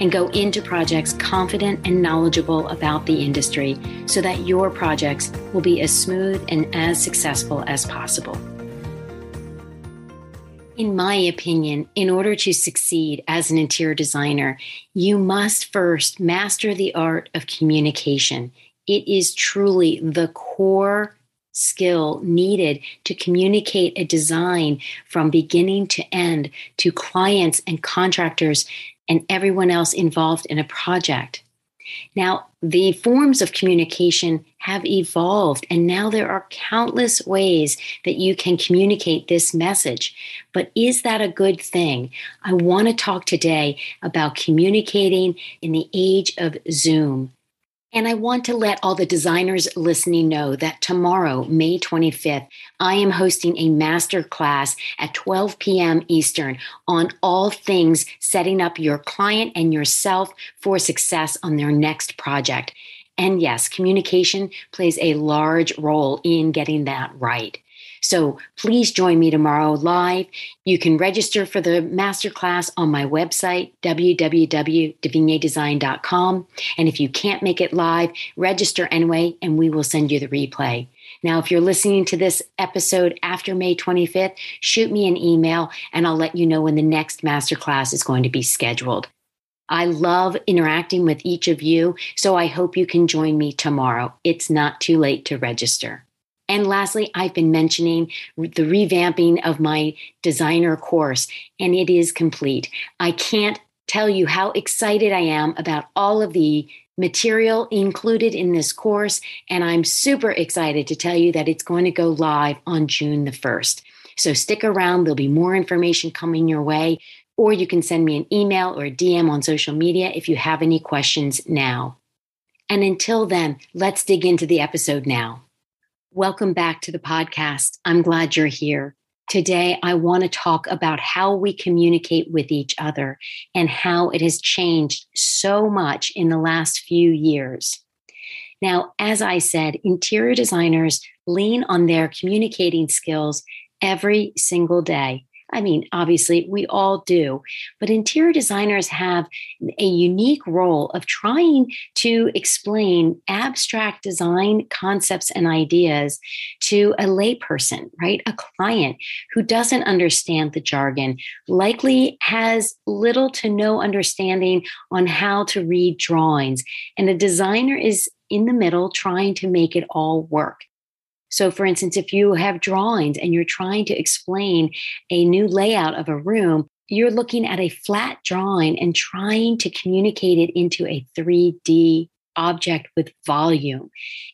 and go into projects confident and knowledgeable about the industry so that your projects will be as smooth and as successful as possible. In my opinion, in order to succeed as an interior designer, you must first master the art of communication. It is truly the core skill needed to communicate a design from beginning to end to clients and contractors and everyone else involved in a project. Now, the forms of communication have evolved, and now there are countless ways that you can communicate this message. But is that a good thing? I want to talk today about communicating in the age of Zoom. And I want to let all the designers listening know that tomorrow, May 25th, I am hosting a master class at 12 p.m. Eastern on all things setting up your client and yourself for success on their next project. And yes, communication plays a large role in getting that right. So please join me tomorrow live. You can register for the masterclass on my website, www.devignedesign.com. And if you can't make it live, register anyway, and we will send you the replay. Now, if you're listening to this episode after May 25th, shoot me an email and I'll let you know when the next masterclass is going to be scheduled. I love interacting with each of you, so I hope you can join me tomorrow. It's not too late to register. And lastly, I've been mentioning the revamping of my designer course, and it is complete. I can't tell you how excited I am about all of the material included in this course. And I'm super excited to tell you that it's going to go live on June the 1st. So stick around, there'll be more information coming your way. Or you can send me an email or a DM on social media if you have any questions now. And until then, let's dig into the episode now. Welcome back to the podcast. I'm glad you're here. Today, I want to talk about how we communicate with each other and how it has changed so much in the last few years. Now, as I said, interior designers lean on their communicating skills every single day. I mean, obviously, we all do, but interior designers have a unique role of trying to explain abstract design concepts and ideas to a layperson, right? A client who doesn't understand the jargon, likely has little to no understanding on how to read drawings. And a designer is in the middle trying to make it all work. So, for instance, if you have drawings and you're trying to explain a new layout of a room, you're looking at a flat drawing and trying to communicate it into a 3D object with volume.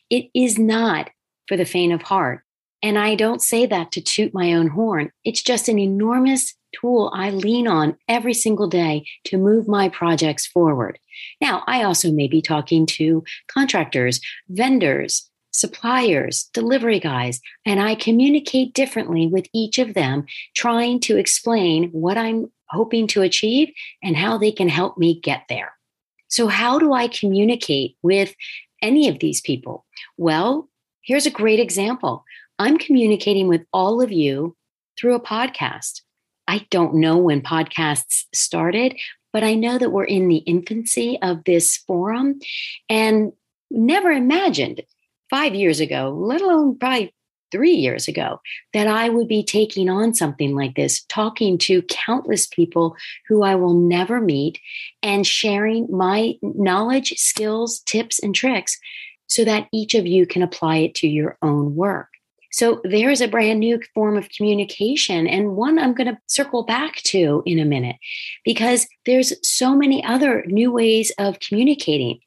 It is not for the faint of heart. And I don't say that to toot my own horn. It's just an enormous tool I lean on every single day to move my projects forward. Now, I also may be talking to contractors, vendors, suppliers, delivery guys, and I communicate differently with each of them, trying to explain what I'm hoping to achieve and how they can help me get there. So, how do I communicate with any of these people? Well, here's a great example I'm communicating with all of you through a podcast. I don't know when podcasts started, but I know that we're in the infancy of this forum and never imagined five years ago, let alone probably three years ago, that I would be taking on something like this, talking to countless people who I will never meet and sharing my knowledge, skills, tips, and tricks so that each of you can apply it to your own work. So there's a brand new form of communication and one I'm going to circle back to in a minute because there's so many other new ways of communicating.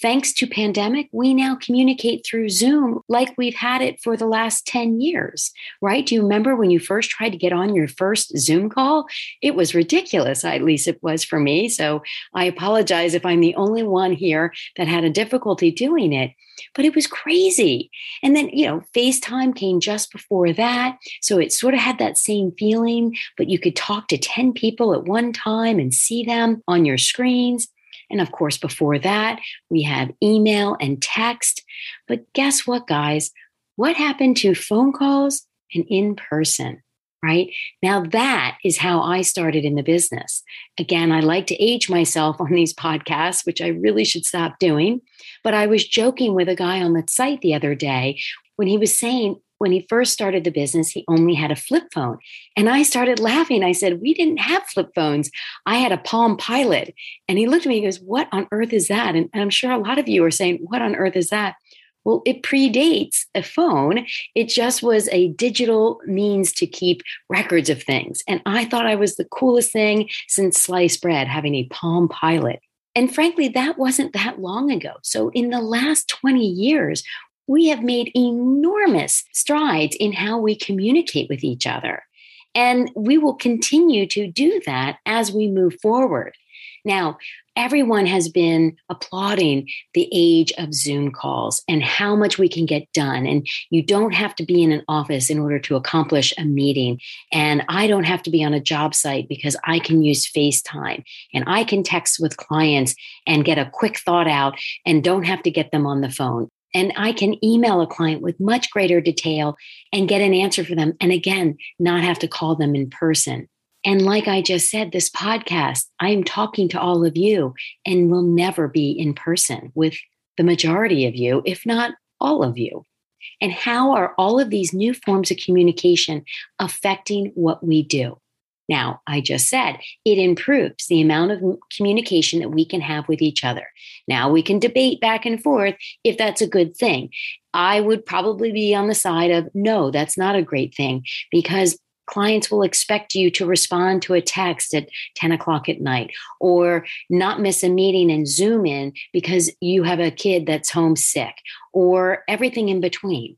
Thanks to pandemic, we now communicate through Zoom like we've had it for the last 10 years, right? Do you remember when you first tried to get on your first Zoom call? It was ridiculous, at least it was for me. So I apologize if I'm the only one here that had a difficulty doing it, but it was crazy. And then, you know, FaceTime came just before that. So it sort of had that same feeling, but you could talk to 10 people at one time and see them on your screens. And of course, before that, we have email and text. But guess what, guys? What happened to phone calls and in person? Right now, that is how I started in the business. Again, I like to age myself on these podcasts, which I really should stop doing. But I was joking with a guy on the site the other day when he was saying, when he first started the business, he only had a flip phone. And I started laughing. I said, We didn't have flip phones. I had a Palm Pilot. And he looked at me and goes, What on earth is that? And I'm sure a lot of you are saying, What on earth is that? Well, it predates a phone. It just was a digital means to keep records of things. And I thought I was the coolest thing since sliced bread, having a Palm Pilot. And frankly, that wasn't that long ago. So, in the last 20 years, we have made enormous strides in how we communicate with each other. And we will continue to do that as we move forward. Now, everyone has been applauding the age of Zoom calls and how much we can get done. And you don't have to be in an office in order to accomplish a meeting. And I don't have to be on a job site because I can use FaceTime and I can text with clients and get a quick thought out and don't have to get them on the phone. And I can email a client with much greater detail and get an answer for them. And again, not have to call them in person. And like I just said, this podcast, I'm talking to all of you and will never be in person with the majority of you, if not all of you. And how are all of these new forms of communication affecting what we do? Now, I just said it improves the amount of communication that we can have with each other. Now, we can debate back and forth if that's a good thing. I would probably be on the side of no, that's not a great thing because clients will expect you to respond to a text at 10 o'clock at night or not miss a meeting and zoom in because you have a kid that's homesick or everything in between.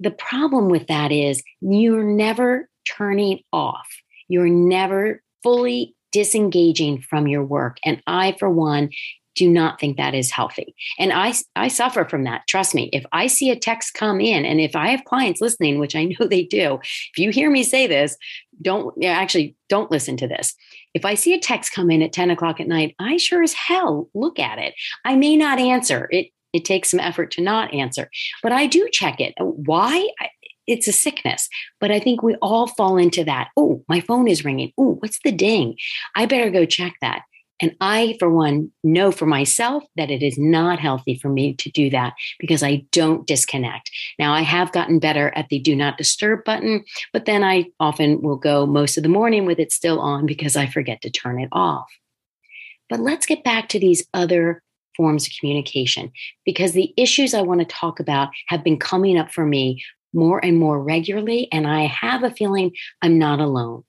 The problem with that is you're never turning off you're never fully disengaging from your work. And I, for one, do not think that is healthy. And I, I suffer from that. Trust me. If I see a text come in, and if I have clients listening, which I know they do, if you hear me say this, don't actually don't listen to this. If I see a text come in at 10 o'clock at night, I sure as hell look at it. I may not answer. It it takes some effort to not answer, but I do check it. Why? It's a sickness. But I think we all fall into that. Oh, my phone is ringing. Oh, what's the ding? I better go check that. And I, for one, know for myself that it is not healthy for me to do that because I don't disconnect. Now, I have gotten better at the do not disturb button, but then I often will go most of the morning with it still on because I forget to turn it off. But let's get back to these other forms of communication because the issues I want to talk about have been coming up for me more and more regularly. And I have a feeling I'm not alone.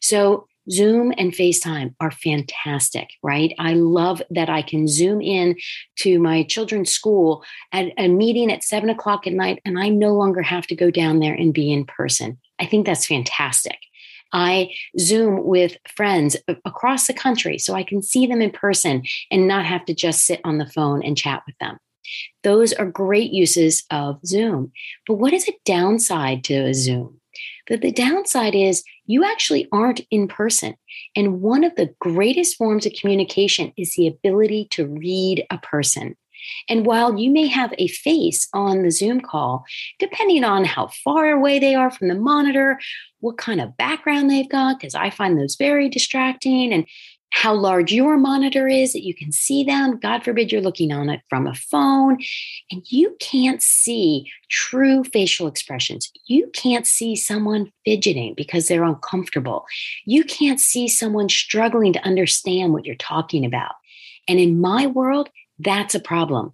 So, Zoom and FaceTime are fantastic, right? I love that I can zoom in to my children's school at a meeting at seven o'clock at night, and I no longer have to go down there and be in person. I think that's fantastic. I Zoom with friends across the country so I can see them in person and not have to just sit on the phone and chat with them. Those are great uses of Zoom. But what is a downside to a Zoom? That the downside is you actually aren't in person. And one of the greatest forms of communication is the ability to read a person. And while you may have a face on the Zoom call, depending on how far away they are from the monitor, what kind of background they've got, because I find those very distracting, and how large your monitor is that you can see them. God forbid you're looking on it from a phone and you can't see true facial expressions. You can't see someone fidgeting because they're uncomfortable. You can't see someone struggling to understand what you're talking about. And in my world, that's a problem.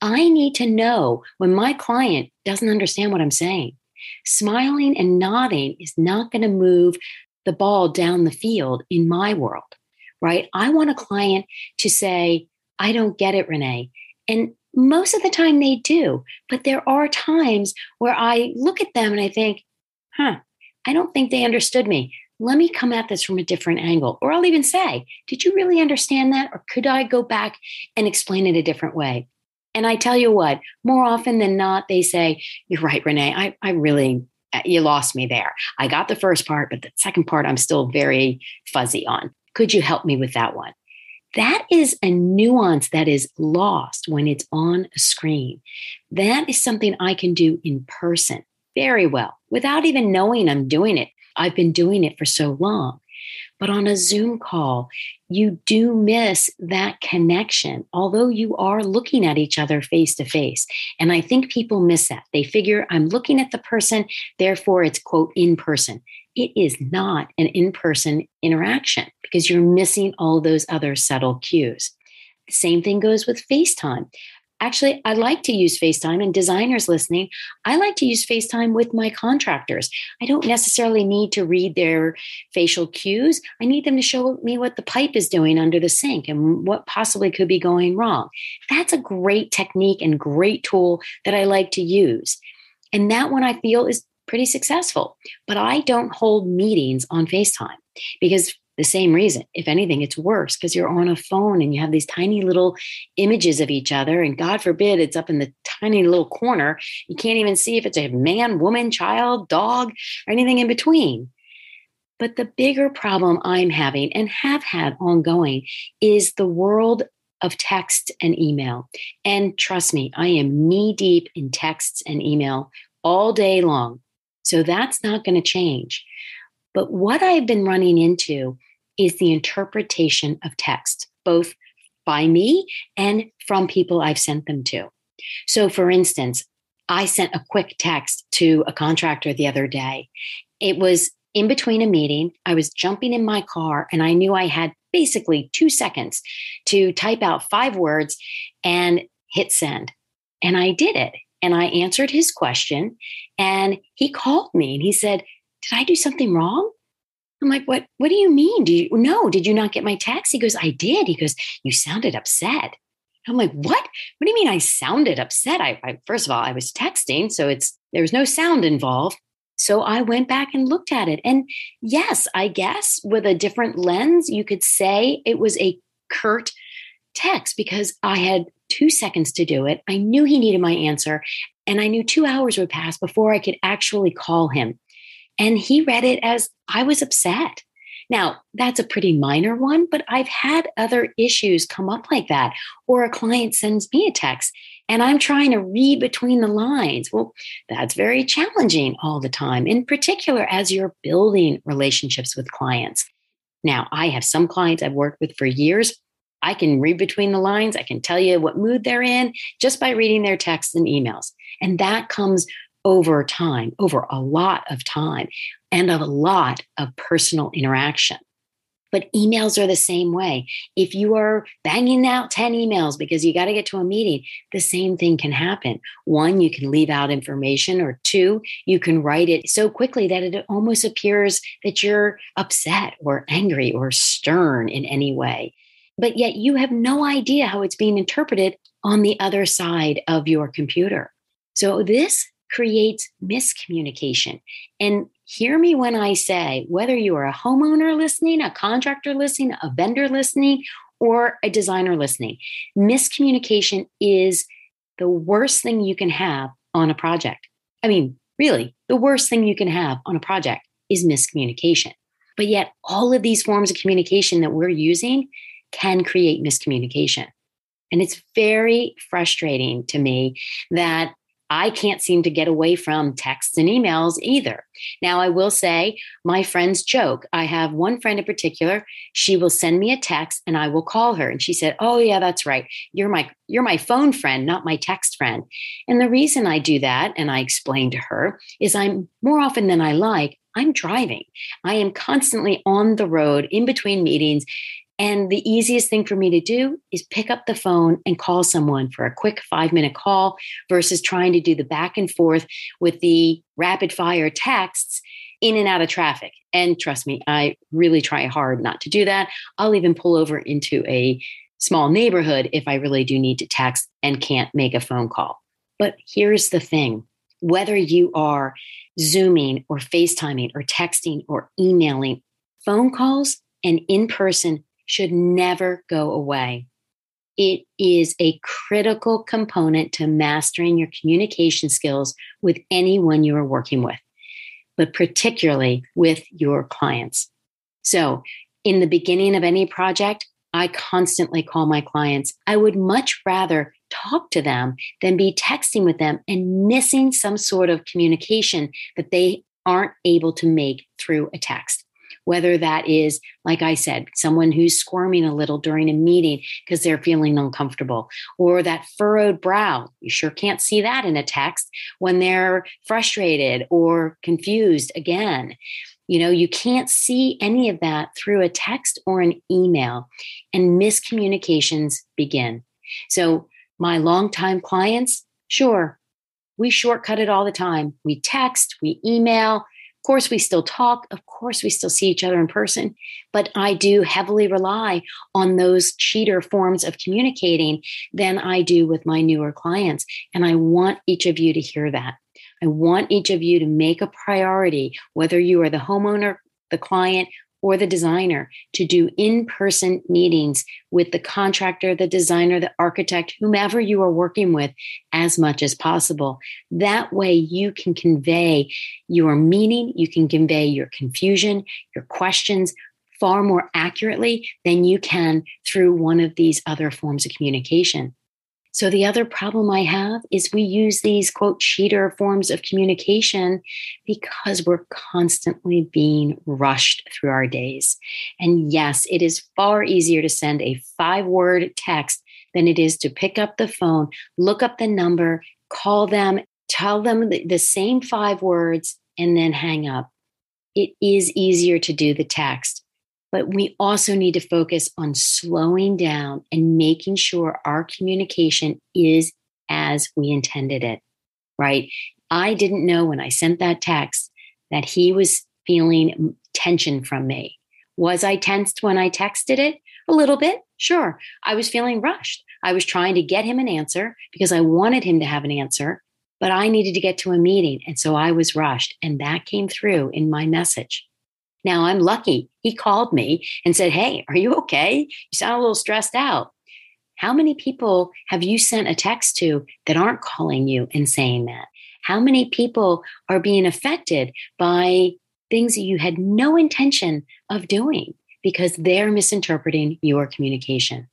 I need to know when my client doesn't understand what I'm saying. Smiling and nodding is not going to move the ball down the field in my world right? I want a client to say, I don't get it, Renee. And most of the time they do. But there are times where I look at them and I think, huh, I don't think they understood me. Let me come at this from a different angle. Or I'll even say, did you really understand that? Or could I go back and explain it a different way? And I tell you what, more often than not, they say, You're right, Renee. I, I really, you lost me there. I got the first part, but the second part I'm still very fuzzy on. Could you help me with that one? That is a nuance that is lost when it's on a screen. That is something I can do in person very well without even knowing I'm doing it. I've been doing it for so long. But on a Zoom call, you do miss that connection, although you are looking at each other face to face. And I think people miss that. They figure I'm looking at the person, therefore it's quote in person it is not an in person interaction because you're missing all those other subtle cues. The same thing goes with FaceTime. Actually, I like to use FaceTime and designers listening. I like to use FaceTime with my contractors. I don't necessarily need to read their facial cues. I need them to show me what the pipe is doing under the sink and what possibly could be going wrong. That's a great technique and great tool that I like to use. And that one I feel is pretty successful. But I don't hold meetings on FaceTime because the same reason. If anything, it's worse because you're on a phone and you have these tiny little images of each other. And God forbid it's up in the tiny little corner. You can't even see if it's a man, woman, child, dog, or anything in between. But the bigger problem I'm having and have had ongoing is the world of text and email. And trust me, I am knee deep in texts and email all day long. So that's not going to change. But what I've been running into is the interpretation of text, both by me and from people I've sent them to. So, for instance, I sent a quick text to a contractor the other day. It was in between a meeting. I was jumping in my car and I knew I had basically two seconds to type out five words and hit send. And I did it and I answered his question. And he called me and he said, Did I do something wrong? I'm like, what, what do you mean? Do you no, did you not get my text? He goes, I did. He goes, You sounded upset. I'm like, what? What do you mean I sounded upset? I, I first of all, I was texting, so it's there was no sound involved. So I went back and looked at it. And yes, I guess with a different lens, you could say it was a curt text because I had two seconds to do it. I knew he needed my answer, and I knew two hours would pass before I could actually call him. And he read it as I was upset. Now, that's a pretty minor one, but I've had other issues come up like that. Or a client sends me a text and I'm trying to read between the lines. Well, that's very challenging all the time, in particular as you're building relationships with clients. Now, I have some clients I've worked with for years I can read between the lines. I can tell you what mood they're in just by reading their texts and emails. And that comes over time, over a lot of time, and a lot of personal interaction. But emails are the same way. If you are banging out 10 emails because you got to get to a meeting, the same thing can happen. One, you can leave out information, or two, you can write it so quickly that it almost appears that you're upset or angry or stern in any way but yet you have no idea how it's being interpreted on the other side of your computer. So this creates miscommunication. And hear me when I say whether you are a homeowner listening, a contractor listening, a vendor listening, or a designer listening, miscommunication is the worst thing you can have on a project. I mean, really, the worst thing you can have on a project is miscommunication. But yet, all of these forms of communication that we're using can create miscommunication. And it's very frustrating to me that I can't seem to get away from texts and emails either. Now, I will say my friends joke. I have one friend in particular. She will send me a text and I will call her. And she said, Oh, yeah, that's right. You're my you're my phone friend, not my text friend. And the reason I do that, and I explain to her, is I'm more often than I like, I'm driving. I am constantly on the road in between meetings and the easiest thing for me to do is pick up the phone and call someone for a quick five minute call versus trying to do the back and forth with the rapid fire texts in and out of traffic. And trust me, I really try hard not to do that. I'll even pull over into a small neighborhood if I really do need to text and can't make a phone call. But here's the thing whether you are Zooming or FaceTiming or texting or emailing, phone calls and in person should never go away. It is a critical component to mastering your communication skills with anyone you are working with, but particularly with your clients. So, in the beginning of any project, I constantly call my clients. I would much rather talk to them than be texting with them and missing some sort of communication that they aren't able to make through a text. Whether that is, like I said, someone who's squirming a little during a meeting because they're feeling uncomfortable, or that furrowed brow. You sure can't see that in a text when they're frustrated or confused again. You know, you can't see any of that through a text or an email, and miscommunications begin. So, my longtime clients, sure, we shortcut it all the time. We text, we email. Of course, we still talk. Of course, we still see each other in person. But I do heavily rely on those cheater forms of communicating than I do with my newer clients. And I want each of you to hear that. I want each of you to make a priority, whether you are the homeowner, the client, or the designer, to do in person meetings with the contractor, the designer, the architect, whomever you are working with, as much as possible. That way, you can convey your meaning, you can convey your confusion, your questions far more accurately than you can through one of these other forms of communication. So the other problem I have is we use these quote cheater forms of communication because we're constantly being rushed through our days. And yes, it is far easier to send a five word text than it is to pick up the phone, look up the number, call them, tell them the, same five words, and then hang up. It is easier to do the text. But we also need to focus on slowing down and making sure our communication is as we intended it, right? I didn't know when I sent that text that he was feeling tension from me. Was I tensed when I texted it? A little bit, sure. I was feeling rushed. I was trying to get him an answer because I wanted him to have an answer, but I needed to get to a meeting. And so I was rushed. And that came through in my message. Now I'm lucky. He called me and said, Hey, are you okay? You sound a little stressed out. How many people have you sent a text to that aren't calling you and saying that? How many people are being affected by things that you had no intention of doing because they're misinterpreting your communication?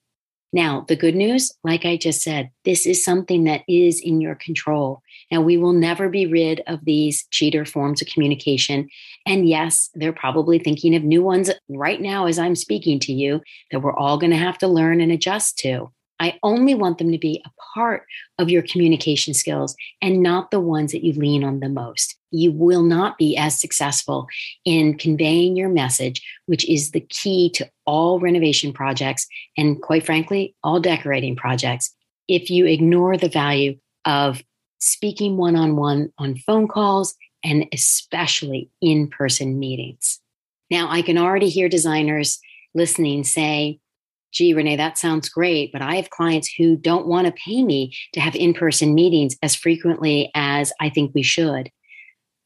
Now, the good news, like I just said, this is something that is in your control. Now, we will never be rid of these cheater forms of communication. And yes, they're probably thinking of new ones right now as I'm speaking to you that we're all going to have to learn and adjust to. I only want them to be a part of your communication skills and not the ones that you lean on the most. You will not be as successful in conveying your message, which is the key to all renovation projects and, quite frankly, all decorating projects, if you ignore the value of speaking one on one on phone calls and especially in person meetings. Now, I can already hear designers listening say, gee, Renee, that sounds great, but I have clients who don't want to pay me to have in person meetings as frequently as I think we should.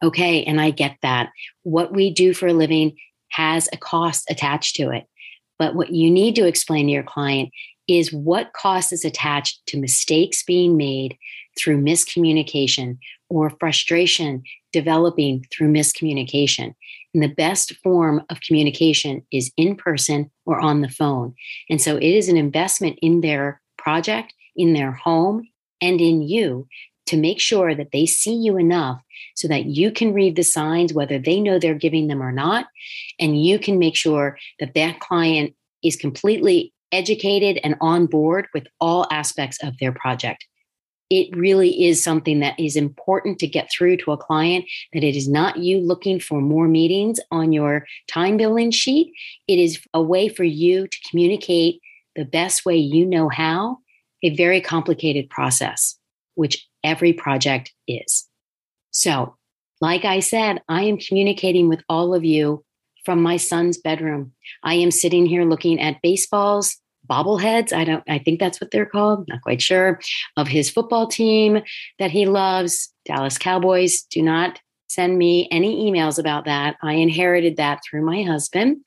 Okay, and I get that. What we do for a living has a cost attached to it. But what you need to explain to your client is what cost is attached to mistakes being made through miscommunication or frustration developing through miscommunication. And the best form of communication is in person or on the phone. And so it is an investment in their project, in their home, and in you to make sure that they see you enough so that you can read the signs, whether they know they're giving them or not. And you can make sure that that client is completely educated and on board with all aspects of their project it really is something that is important to get through to a client that it is not you looking for more meetings on your time billing sheet. It is a way for you to communicate the best way you know how, a very complicated process, which every project is. So, like I said, I am communicating with all of you from my son's bedroom. I am sitting here looking at baseballs, bobbleheads. I don't, I think that's what they're called. Not quite sure. Of his football team that he loves, Dallas Cowboys. Do not send me any emails about that. I inherited that through my husband.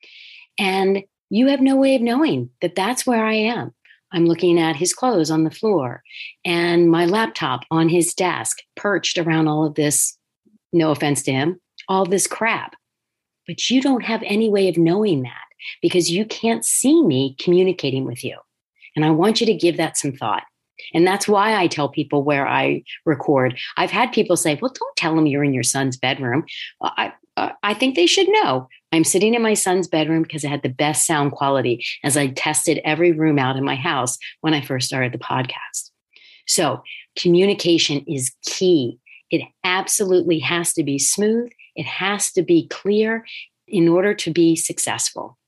And you have no way of knowing that that's where I am. I'm looking at his clothes on the floor and my laptop on his desk, perched around all of this, no offense to him, all this crap. But you don't have any way of knowing that because you can't see me communicating with you. And I want you to give that some thought. And that's why I tell people where I record. I've had people say, well, don't tell them you're in your son's bedroom. I, uh, I think they should know. I'm sitting in my son's bedroom because it had the best sound quality as I tested every room out in my house when I first started the podcast. So, communication is key. It absolutely has to be smooth, it has to be clear in order to be successful.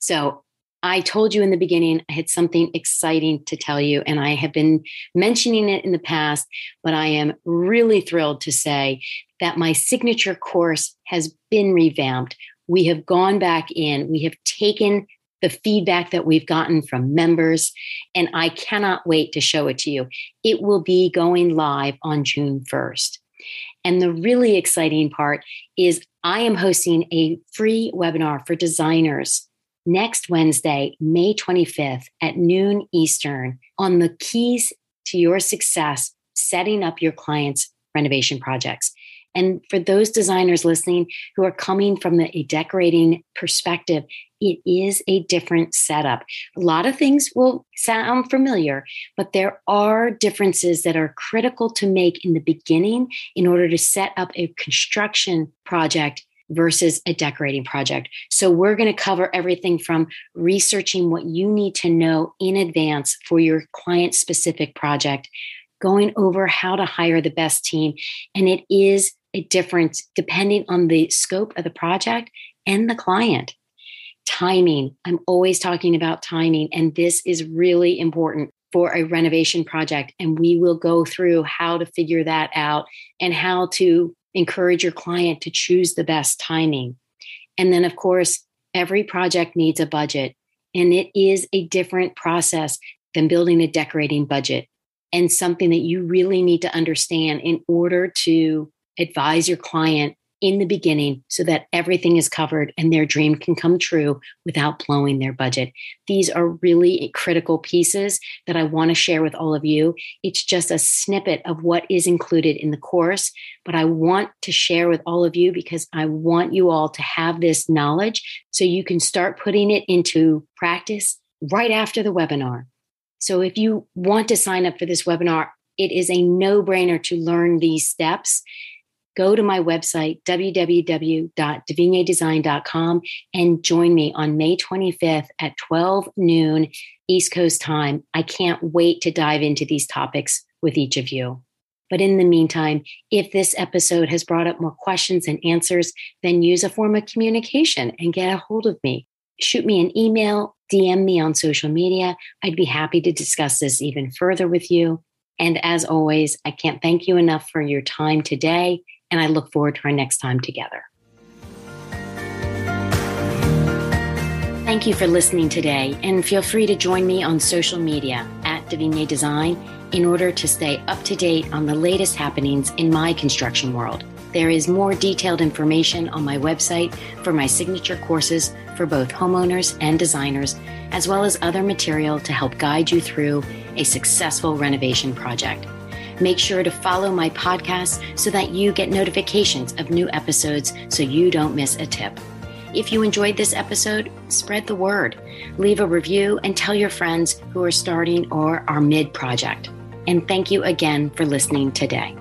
So, I told you in the beginning, I had something exciting to tell you, and I have been mentioning it in the past, but I am really thrilled to say that my signature course has been revamped. We have gone back in, we have taken the feedback that we've gotten from members, and I cannot wait to show it to you. It will be going live on June 1st. And the really exciting part is I am hosting a free webinar for designers next Wednesday, May 25th at noon Eastern on the keys to your success setting up your clients' renovation projects. And for those designers listening who are coming from the, a decorating perspective, it is a different setup. A lot of things will sound familiar, but there are differences that are critical to make in the beginning in order to set up a construction project versus a decorating project. So, we're going to cover everything from researching what you need to know in advance for your client specific project, going over how to hire the best team. And it is a difference depending on the scope of the project and the client. Timing. I'm always talking about timing, and this is really important for a renovation project. And we will go through how to figure that out and how to encourage your client to choose the best timing. And then, of course, every project needs a budget, and it is a different process than building a decorating budget and something that you really need to understand in order to advise your client in the beginning so that everything is covered and their dream can come true without blowing their budget. These are really critical pieces that I want to share with all of you. It's just a snippet of what is included in the course, but I want to share with all of you because I want you all to have this knowledge so you can start putting it into practice right after the webinar. So if you want to sign up for this webinar, it is a no brainer to learn these steps go to my website, www.design.com, and join me on May 25th at 12 noon East Coast time. I can't wait to dive into these topics with each of you. But in the meantime, if this episode has brought up more questions and answers, then use a form of communication and get a hold of me. Shoot me an email, DM me on social media. I'd be happy to discuss this even further with you. And as always, I can't thank you enough for your time today and I look forward to our next time together. Thank you for listening today, and feel free to join me on social media at Devigne Design in order to stay up to date on the latest happenings in my construction world. There is more detailed information on my website for my signature courses for both homeowners and designers, as well as other material to help guide you through a successful renovation project. Make sure to follow my podcast so that you get notifications of new episodes so you don't miss a tip. If you enjoyed this episode, spread the word, leave a review, and tell your friends who are starting or are mid project. And thank you again for listening today.